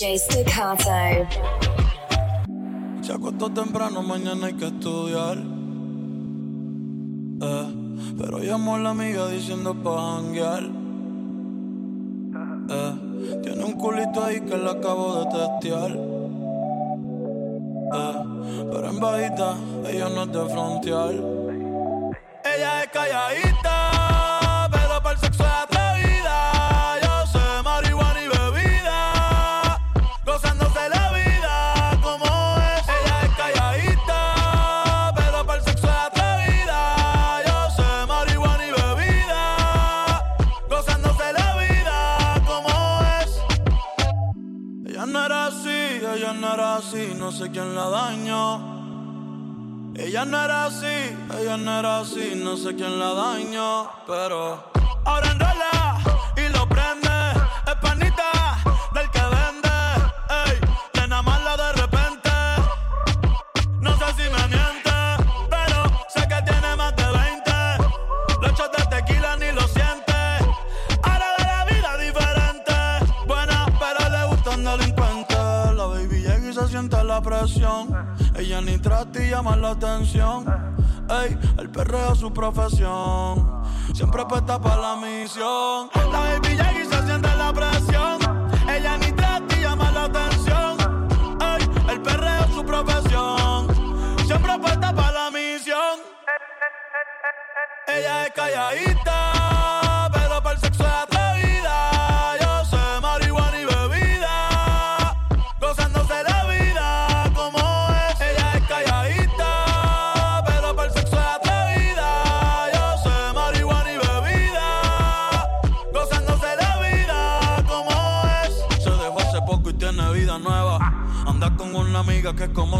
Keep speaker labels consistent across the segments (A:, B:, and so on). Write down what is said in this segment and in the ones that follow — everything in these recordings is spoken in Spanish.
A: DJ Staccato.
B: Se acostó temprano, mañana hay que estudiar. Eh, pero llamó a la amiga diciendo pa' janguear. Eh, tiene un culito ahí que la acabo de testear. Eh, pero en bajita, ella no es de frontear. Ella es calladita. no sé quién la dañó. Ella no era así, ella no era así, no sé quién la dañó, pero ahora no. Ella ni trata y llama la atención. Ey, el perreo es su profesión. Siempre apuesta para la misión. La baby llega y se siente la presión. Ella ni trata y llama la atención. Ey, el perreo es su profesión. Siempre apuesta para la misión. Ella es calladita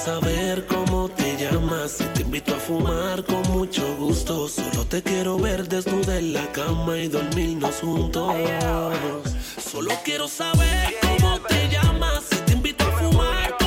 C: saber cómo te llamas. Y te invito a fumar con mucho gusto. Solo te quiero ver desnuda en la cama y dormirnos juntos. Solo quiero saber cómo te llamas. Y te invito a fumar.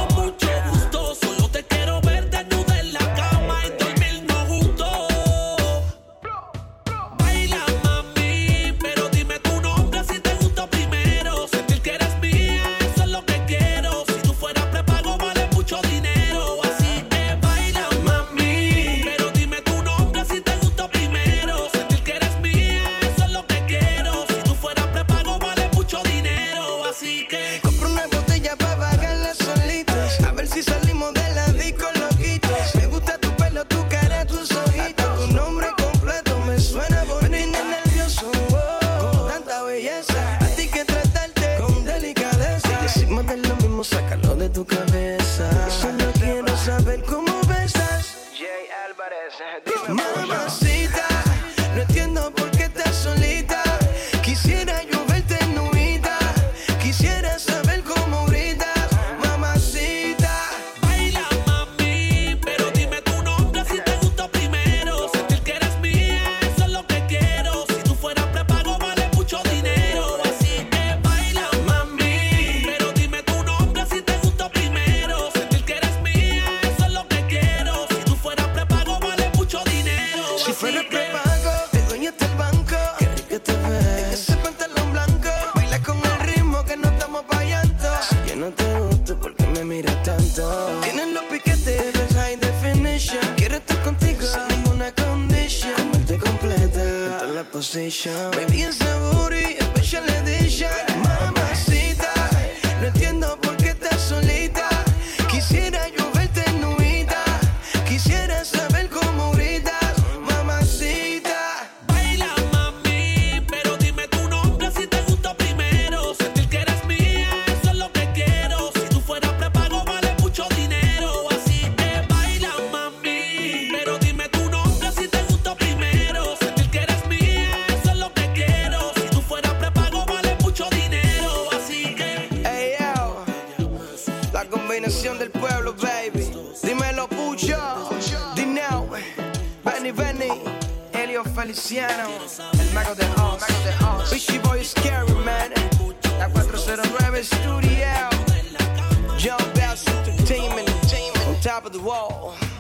D: The wall.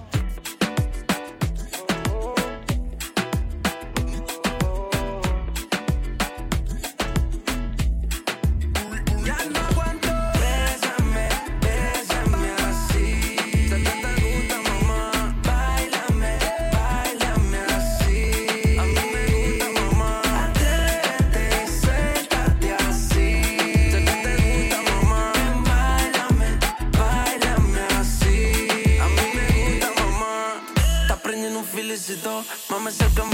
D: mas eu também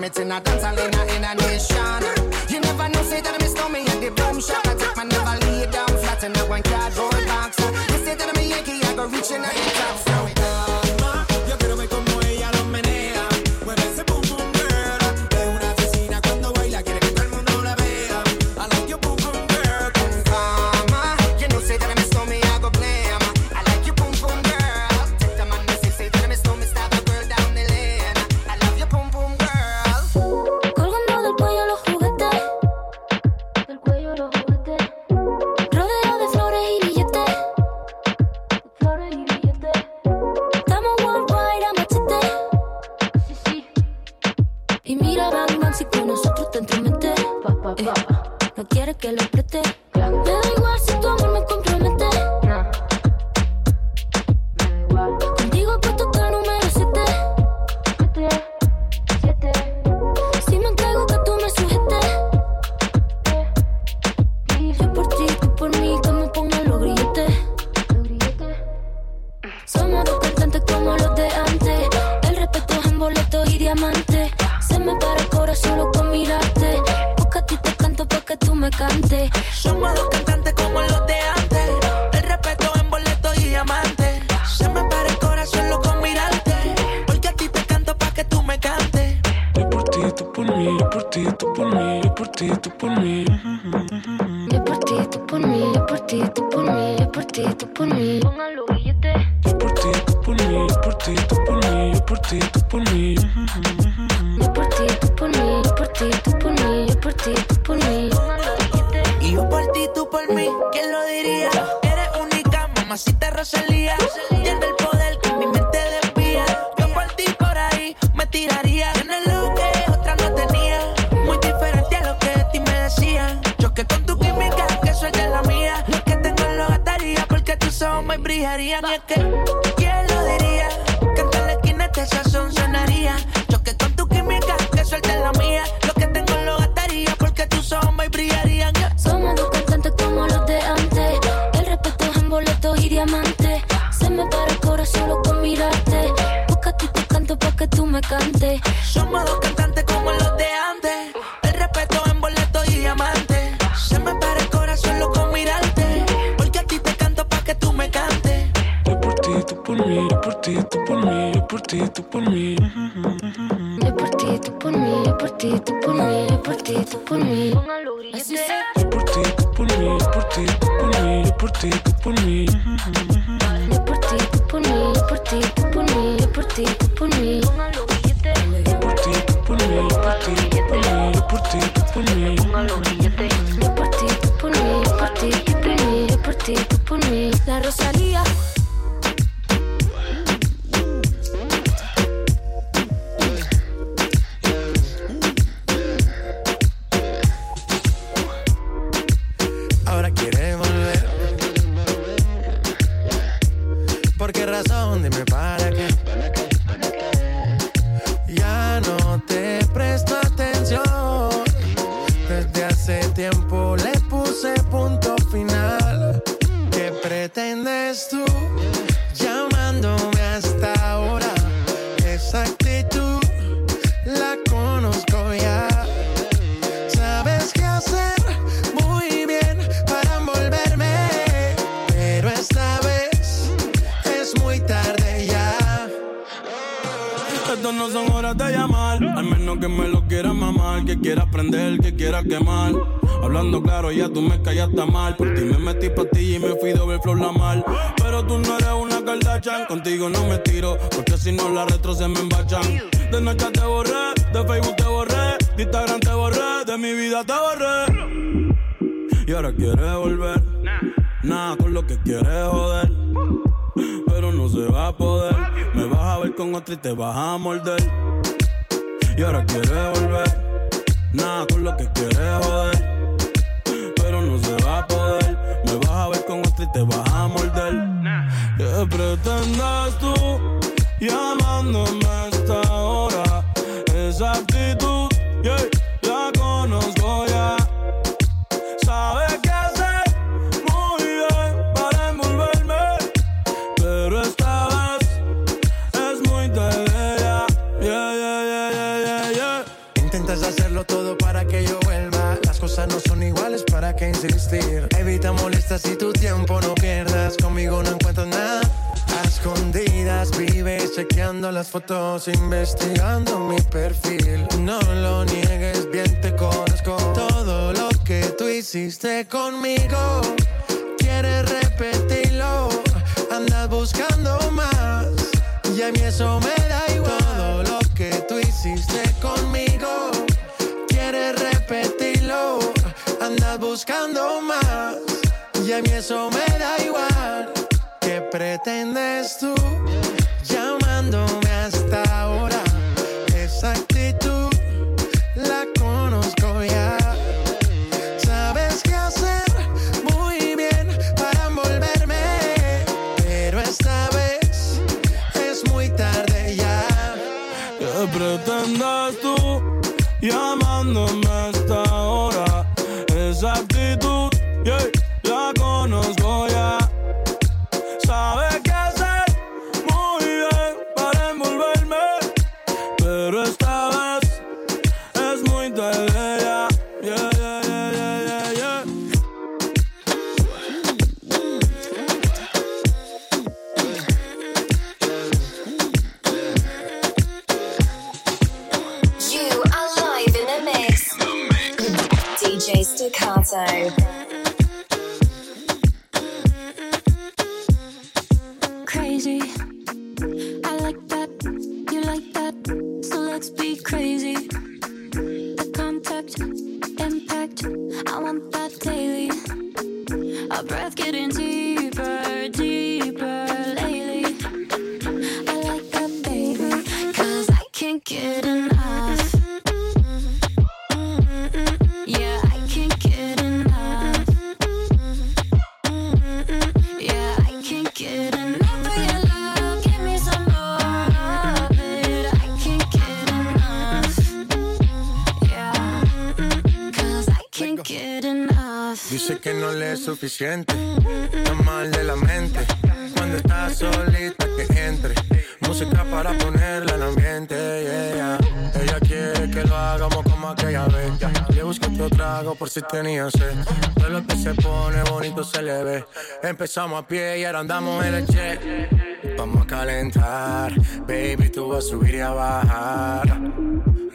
D: From it
E: in a dance in in a nation.
F: quieres
G: repetirlo, andas buscando más y a mí eso me da igual. Todo lo que tú hiciste conmigo, quieres repetirlo, andas buscando más y a mí eso me da igual. ¿Qué pretendes tú? consciente, está mal de la mente. Cuando estás solita que entre, música para ponerla al ambiente. Yeah. Ella quiere que lo hagamos como aquella vez. Le busqué otro trago por si tenía sed. Todo lo que se pone bonito se le ve. Empezamos a pie y ahora andamos en el check. Vamos a calentar, baby, tú vas a subir y a bajar.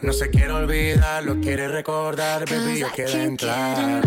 G: No se quiere olvidar, lo quiere recordar, baby, yo quiero entrar.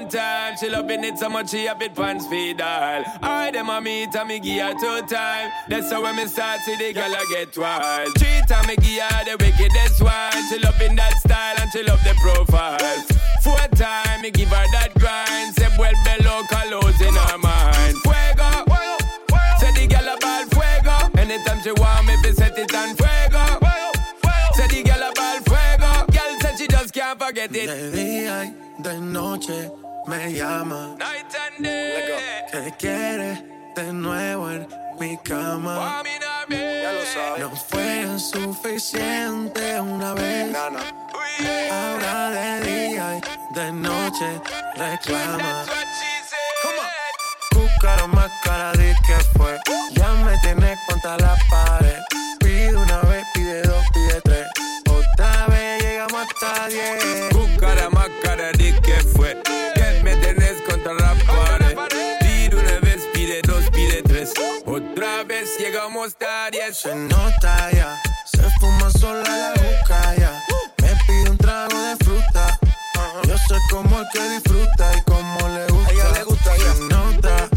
H: One time. She loving it so much she have it pants feed all. I them a meet and me give her two time. That's how when me start see the girl I get wild. Three time me give her the wickedest one. She loving that style and she love the profile. Four time me give her that grind. Say vuelve loca los in her mind. Fuego. Say the girl a ball fuego. Anytime she want me, fi set it on fuego. Say the girl a ball fuego. Girl said she just can't forget it.
G: De día y de noche me llama.
H: Night and day.
G: Que quiere de nuevo en mi cama.
H: Ya lo sabes.
G: No fue suficiente una vez. Ahora de día y de noche reclama. Cúcaro más cara di que fue. Ya me tienes contra la pared. Pide una vez, pide dos, pide tres. Otra vez llegamos hasta diez.
H: Cúcara más cara di que fue. Que a diez.
G: Se nota ya, se fuma sola la juca ya. Me pide un trago de fruta. Yo sé cómo es que disfruta y cómo le gusta. ella le gusta Se nota,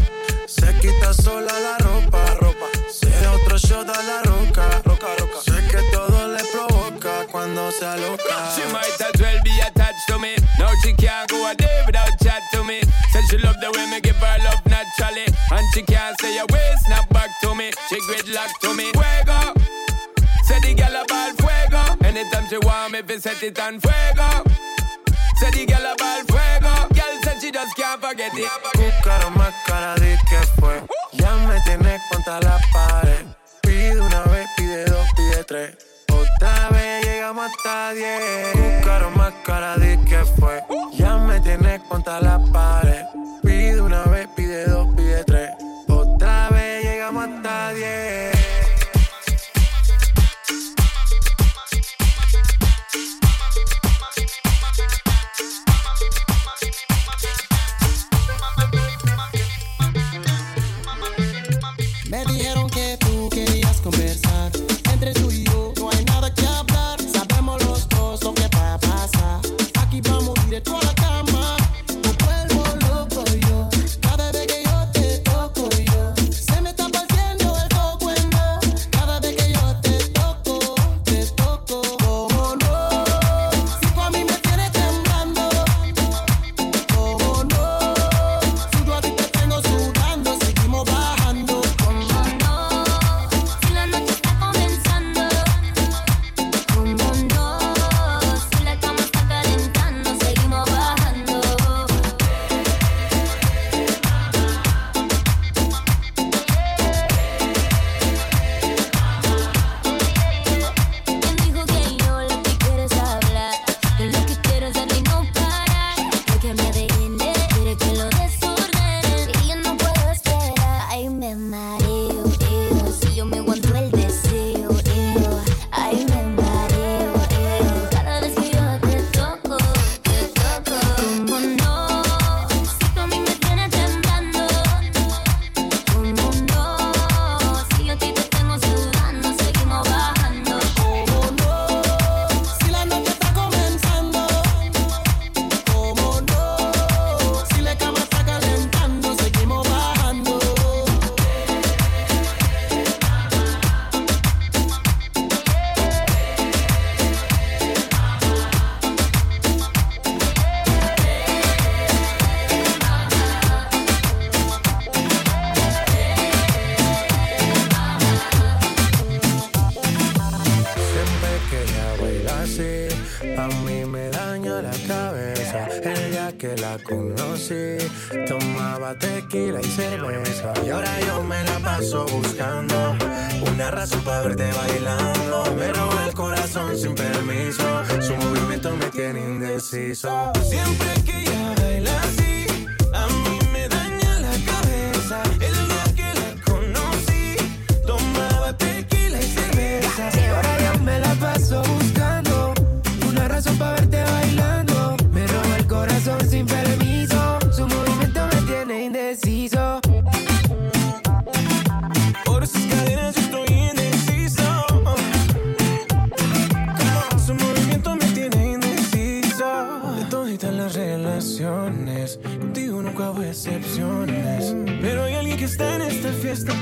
G: se quita sola la ropa. ropa. Se da otro shot a la roca. roca, roca. Sé que todo le provoca cuando se aloca.
H: She might as well be attached to me. Now she can't go a day without chat to me. Said she love the way me give her love naturally. And she can't say a way, snap back to me. She gridlock to me. Fuego. Say the girl a ball fuego. Anytime she want me, fi set it on fuego. Say the girl a ball fuego. Girl said she just can't forget it.
G: Cúcaro más cara di que fue. Ya me tienes contra la pared. Pide una vez, pide dos, pide tres. Otra vez llegamos hasta diez. Cúcaro más cara di que fue. Ya me tienes contra la pared.
I: Que la
G: conocí, tomaba tequila y cerveza. Y ahora yo me la paso buscando una razón para verte bailando. Me roba el corazón sin permiso, su movimiento me tiene indeciso. Siempre que ella baila así,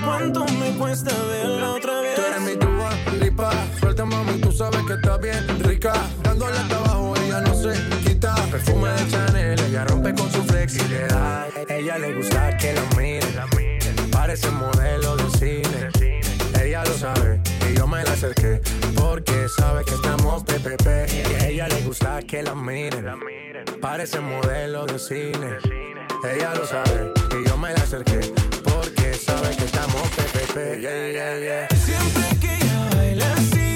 J: cuánto me cuesta verla otra vez.
G: Tú eres mi tuba, lipa. Suelta, mami, tú sabes que está bien rica. Dándole hasta abajo, ella no se quita. Perfume de Chanel, ella rompe con su flexibilidad. Ella le gusta que la mire. Parece modelo de cine. Ella lo sabe y yo me la acerqué porque sabe que estamos PPP. Y a ella le gusta que la miren. Parece modelo de cine. Ella lo sabe y yo me la acerqué porque sabe que estamos PPP. Yeah, yeah, yeah.
J: Siempre que ella baila así.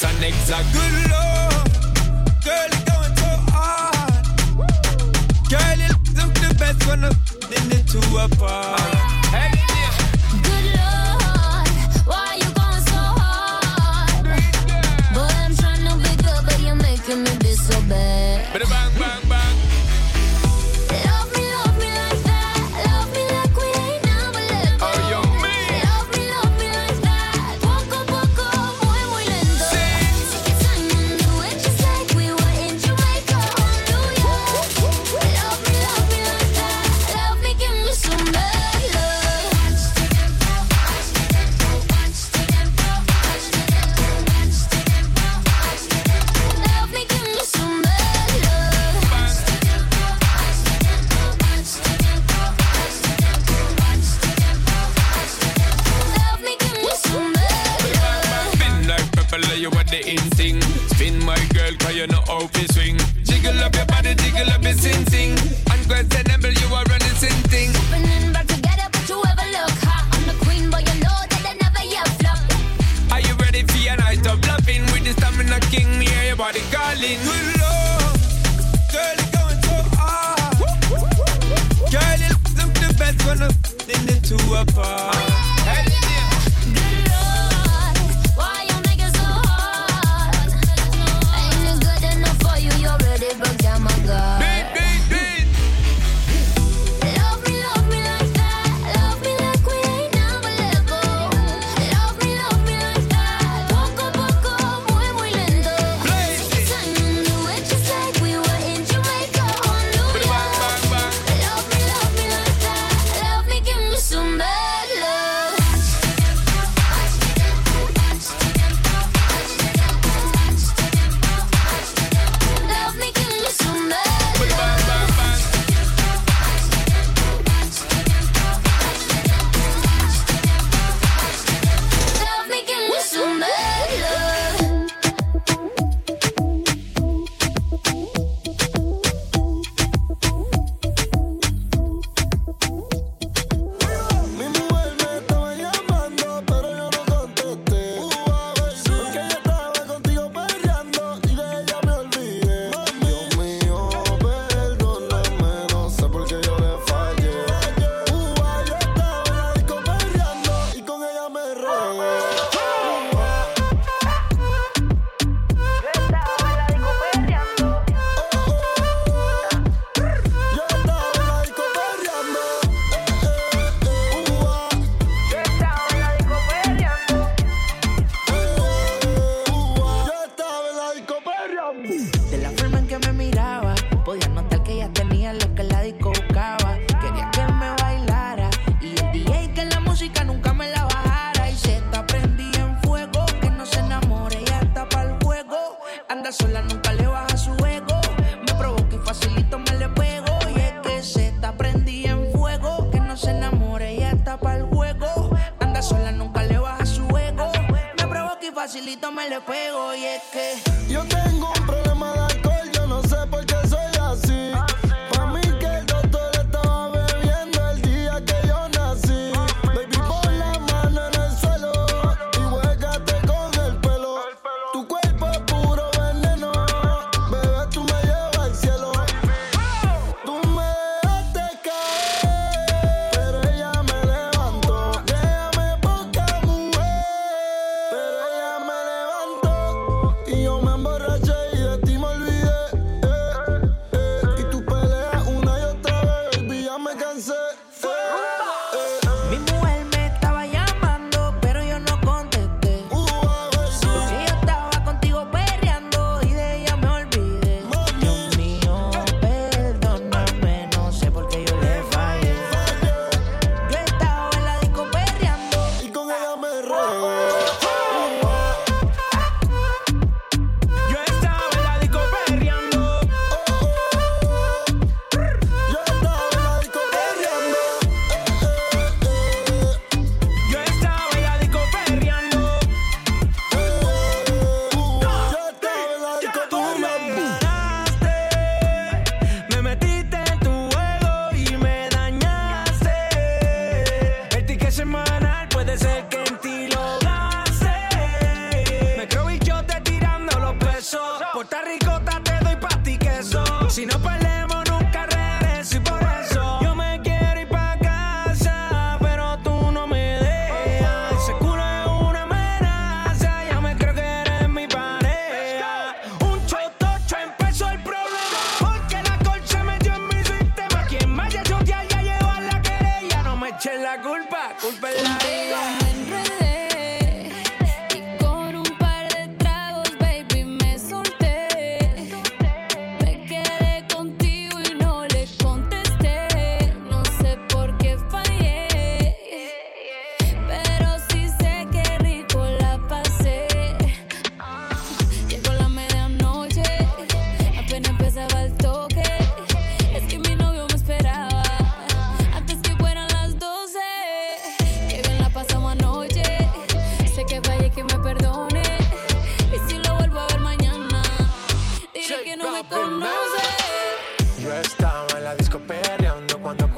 E: it's an good Lord. Girl, it's going so hard. Girl, you look the best when I'm
H: it
E: to apart.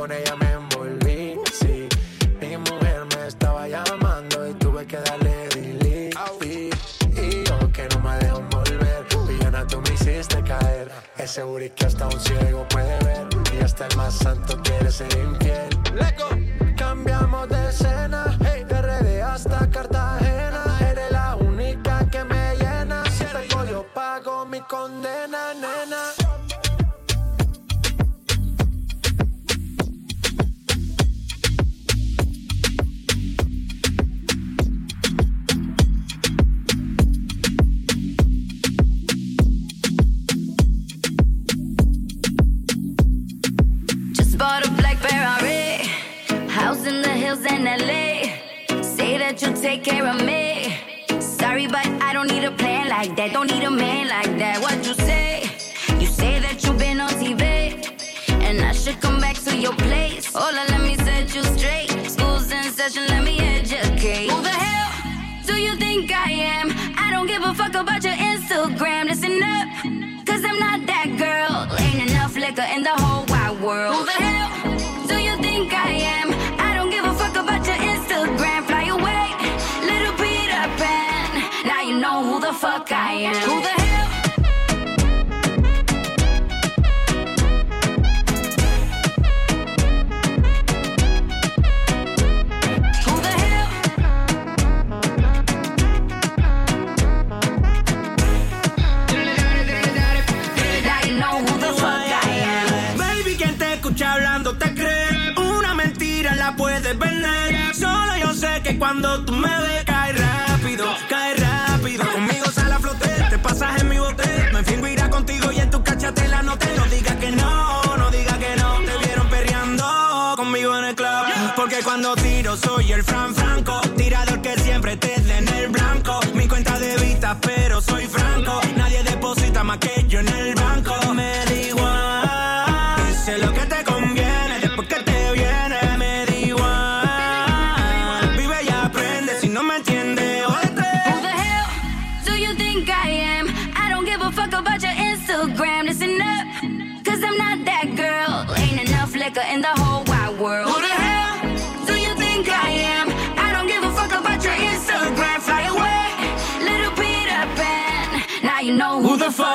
K: con ella me
G: envolví. Sí, mi mujer me estaba llamando y tuve que darle delete. Y, yo que no me dejo volver, villana tú me hiciste caer. Ese booty que hasta un ciego puede ver y hasta el más santo quiere ser infiel. Cambiamos de escena, hey, de redes hasta
L: cartón in LA. Say that you take care of me. Sorry, but I don't need a plan like that. Don't need a man like that. What you say? You say that you've been on TV. And I should come back to your place. Hola, let me set you straight. School's in session, let me educate. Who the hell do you think I am? I don't give a fuck about your Instagram. Listen up, cause I'm not that girl. Ain't enough liquor in the whole wide world. Who the hell?
M: cuando tú me ves.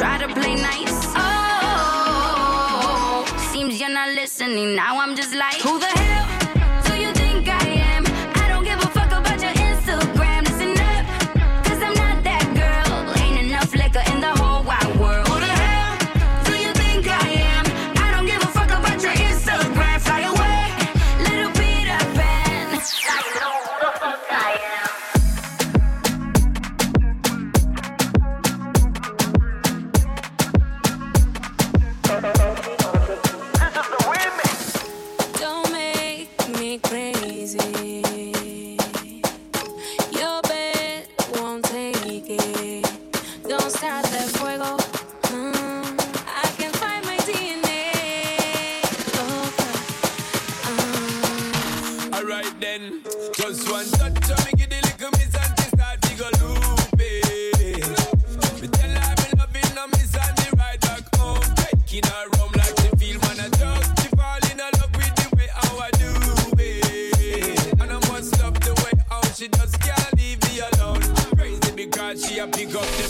E: try to play nice. Oh, seems you're not listening. Now I'm just like. a big up the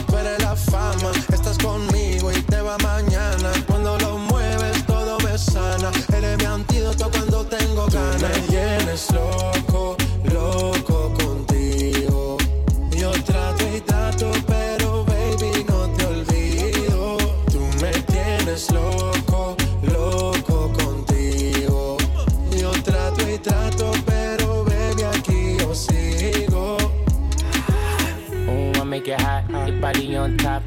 N: slow.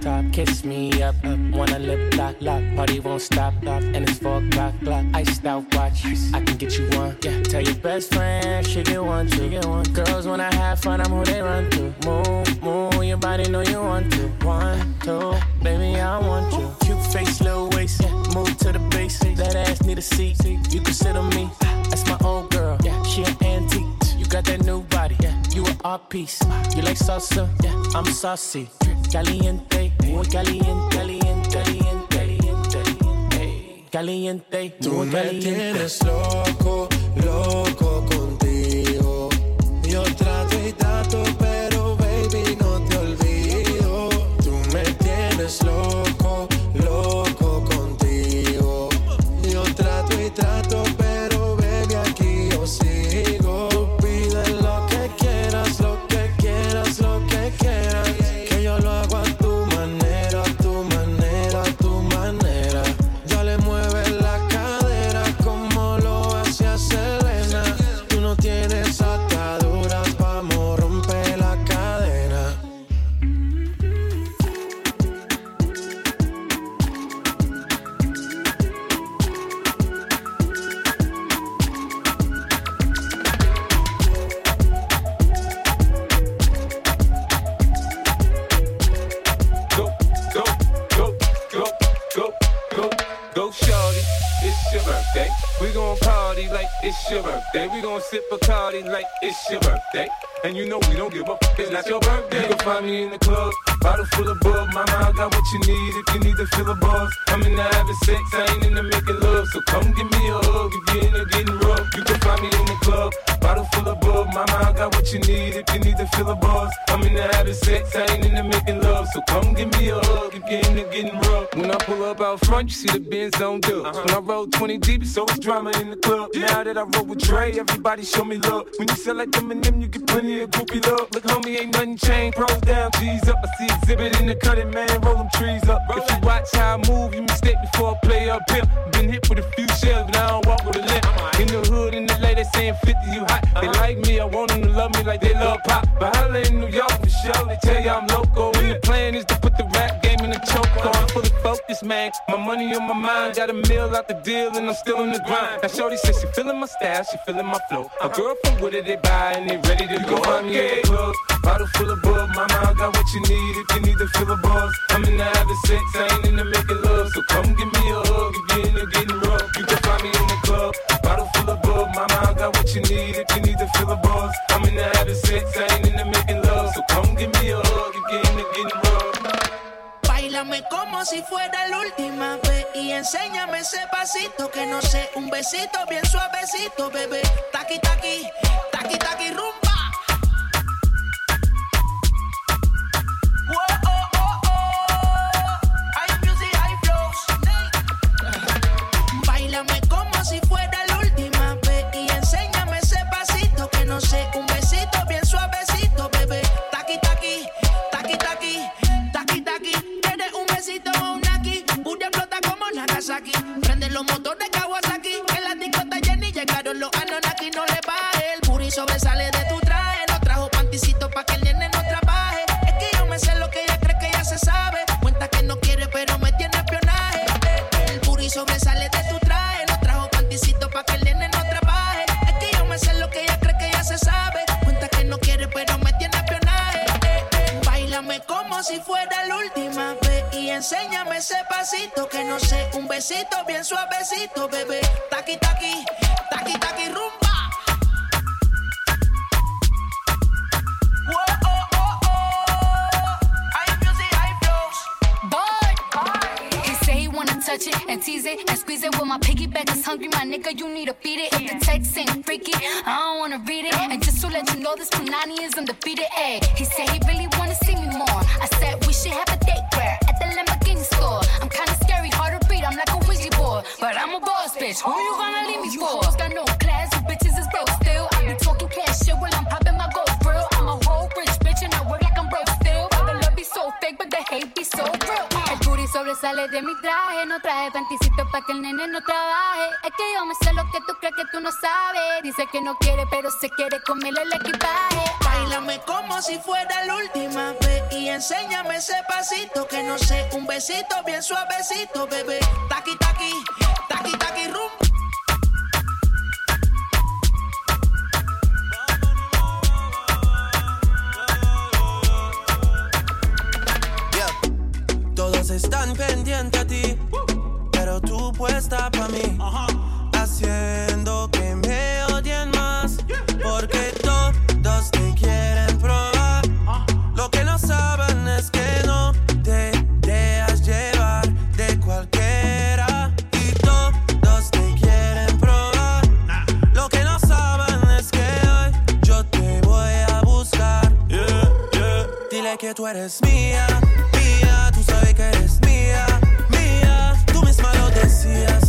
N: Top. Kiss me up, up. Wanna lip lock, lock. Party won't stop, stop. And it's four o'clock, clock. Iced out watch. I can get you one. Yeah. Tell your best friend she get one, she get one. Girls when I have fun, I'm who they run to. Move, move. Your body know you want to. One, two, baby I want you. Cute face, little waist. Yeah. Move to the base. That ass need a seat. You can sit on me. That's my old girl. Yeah. She an antique. You got that new body, yeah. You an art piece. You like salsa, yeah. I'm saucy. Caliente, muy caliente, caliente, caliente, caliente, caliente,
G: Tú
N: muy
G: me
N: caliente.
G: tienes loco, loco
O: it's your birthday. We gon' sip a party like it's your birthday. And you know we don't give up. It's not your birthday. You can find me in the club, bottle full of bug. Mama, I got what you need if you need to fill a buzz. I'm in the having sex, I ain't in the making love. So come give me a hug if you're in the getting rough. You can find me in the club, bottle full of bug. Mama, I got what you need if you need to fill a buzz. I'm in the having sex, I ain't in the making love. So come give me a hug if you're in the getting rough. When I pull up out front, you see the Benz on dubs. Uh-huh. When I roll 20 deep, so it's always drama in the club. Now that I roll with Dre, everybody show me love. When you sell like them and them, you get plenty of groupie love. Look, homie, ain't nothing changed. Pros down, G's up. I see exhibit in the cutting, man. Roll them trees up. If you watch how I move, you mistake before I play up here. Been hit with a few shells, but I don't walk with a limp. In the hood, in the lady saying 50, you hot. They like me, I want them to love me like they love pop. But holla in New York for sure, they tell you I'm local. And the plan is to put the rap game in a choke on. Fully focused, man. My money on my mind, got a meal out the deal, and I'm still in the grind. Now, Shorty says she feeling my style, she feeling my flow. A girl from Wooded, they buy, and they ready to go. Find me in the club, bottle full of bug. Mama, I got what you need if you need to fill a buzz. I'm in the having sex, I ain't in the making love. So come give me a hug if you're in the getting rough. You can find me in the club, bottle of bug. Mama, I got what you need if you need to fill a buzz. I'm in the having sex, I ain't in the making love. So come give me a hug you're in the getting rough.
J: Bailame como si fuera la última vez y enséñame ese pasito que no sé, un besito bien suavecito, bebé. Taqui taqui, taqui taqui rumba. Wow. los motores Kawasaki. En la discota Jenny llegaron los Anonaki. No le va el puri sobresale besito, bien suavecito, bebé. Taqui, taqui, taqui, taqui, rumbo. Oh, oh, oh.
P: touch it and tease it and squeeze it. With my piggyback is hungry, my nigga, you need to beat it. If the text ain't freaky, I don't wanna read it. And just to let you know, this Punani is undefeated. Ayy, he said he bitch. Who you gonna leave me you for? You got no class, you bitches is broke still. I be talking cash shit while I'm popping my gold grill. I'm a whole rich bitch and I work like I'm broke still. All the love be so fake, but the hate be so real. El sobresale de mi traje, no traje panticito pa' que el nene no trabaje. Es que yo me sé lo que tú crees que tú no sabes. Dice que no quiere, pero se quiere comerle el equipaje.
J: Tócame como si fuera la última vez y enséñame ese pasito que no sé, un besito bien suavecito, bebé. Taqui taqui, taqui taqui rum.
B: Todos están pendientes a ti, pero tú puesta para mí, haciendo que me odien Lo que no saben es que no te dejas llevar de cualquiera y todos te quieren probar. Lo que no saben es que hoy yo te voy a buscar. Dile que tú eres mía, mía. Tú sabes que eres mía, mía. Tú misma lo decías.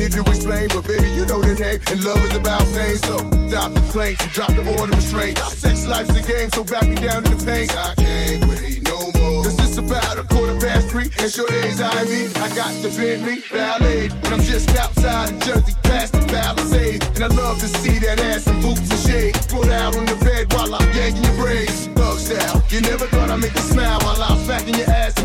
Q: Need to explain, but baby, you know the name. And love is about pain, so stop the complaints and drop the order of restraint. Sex life's a game, so back me down to the pain. I can't wait no more. This is about a quarter past three, and sure days I mean, I got the Bentley Ballet, and I'm just outside in Jersey, past the Palisades, and I love to see that ass in boots and shades. Put out on the bed while I'm yanking your braids. Thug style, you never thought I'd make you smile while I'm smacking your ass